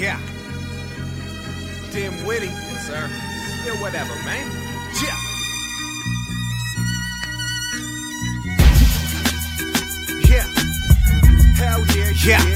Yeah. Dim witty, sir. Still whatever, man. Yeah. Yeah. Hell yeah, yeah,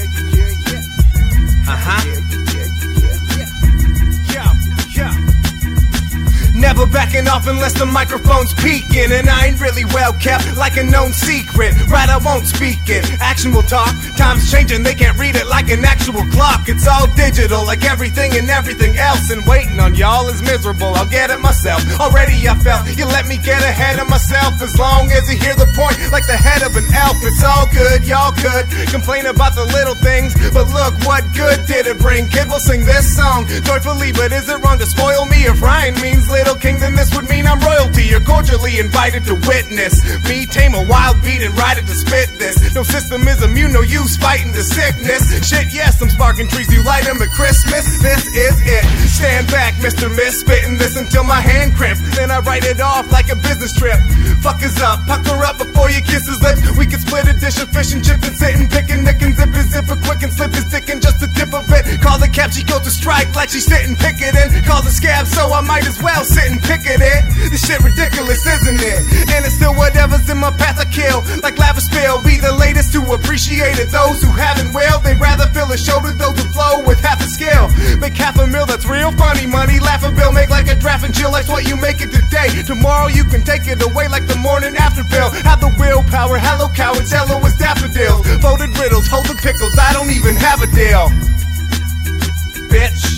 backing off unless the microphone's peaking. And I ain't really well kept, like a known secret. Right, I won't speak it. Action will talk. Time's changing, they can't read it like an actual clock. It's all digital, like everything and everything else. And waiting on y'all is miserable. I'll get it myself. Already I felt you let me get ahead of myself. As long as you hear the point, like the head of an elf. It's all good, y'all could complain about the little things. But look what good did it bring. Kid will sing this song joyfully, but is it wrong to spoil me? If Ryan means little king, then this would mean I'm royalty. You're cordially invited to witness me tame a wild beat and ride it to spit this. No system is immune, no use fighting the sickness. Shit, yes, I'm sparking trees, you light them at Christmas. This is it. Stand back, Mr. Miss, spitting this until my hand cramps. Then I write it off like a business trip. Fuck Fuckers up, pucker up before you kiss his lips. We can split fish and chips and sit and pick and nick and zip his zipper quick and slip his dick in just a tip of it. Call the cap, she go to strike like she's sitting picketing. Call the scab, so I might as well sit and pick it in. This shit ridiculous, isn't it? And it's still whatever's in my path I kill. Like lava spill, be the latest to appreciate it. Those who haven't will, they'd rather fill a to those who flow with half a skill. Make half a mil, that's real funny money. Laugh a bill, make like a draft and chill, that's what you make it today. Tomorrow you can take it away like the morning after pill. Willpower, hello cowards, hello as daffodils. Folded riddles, hold the pickles, I don't even have a deal. Bitch.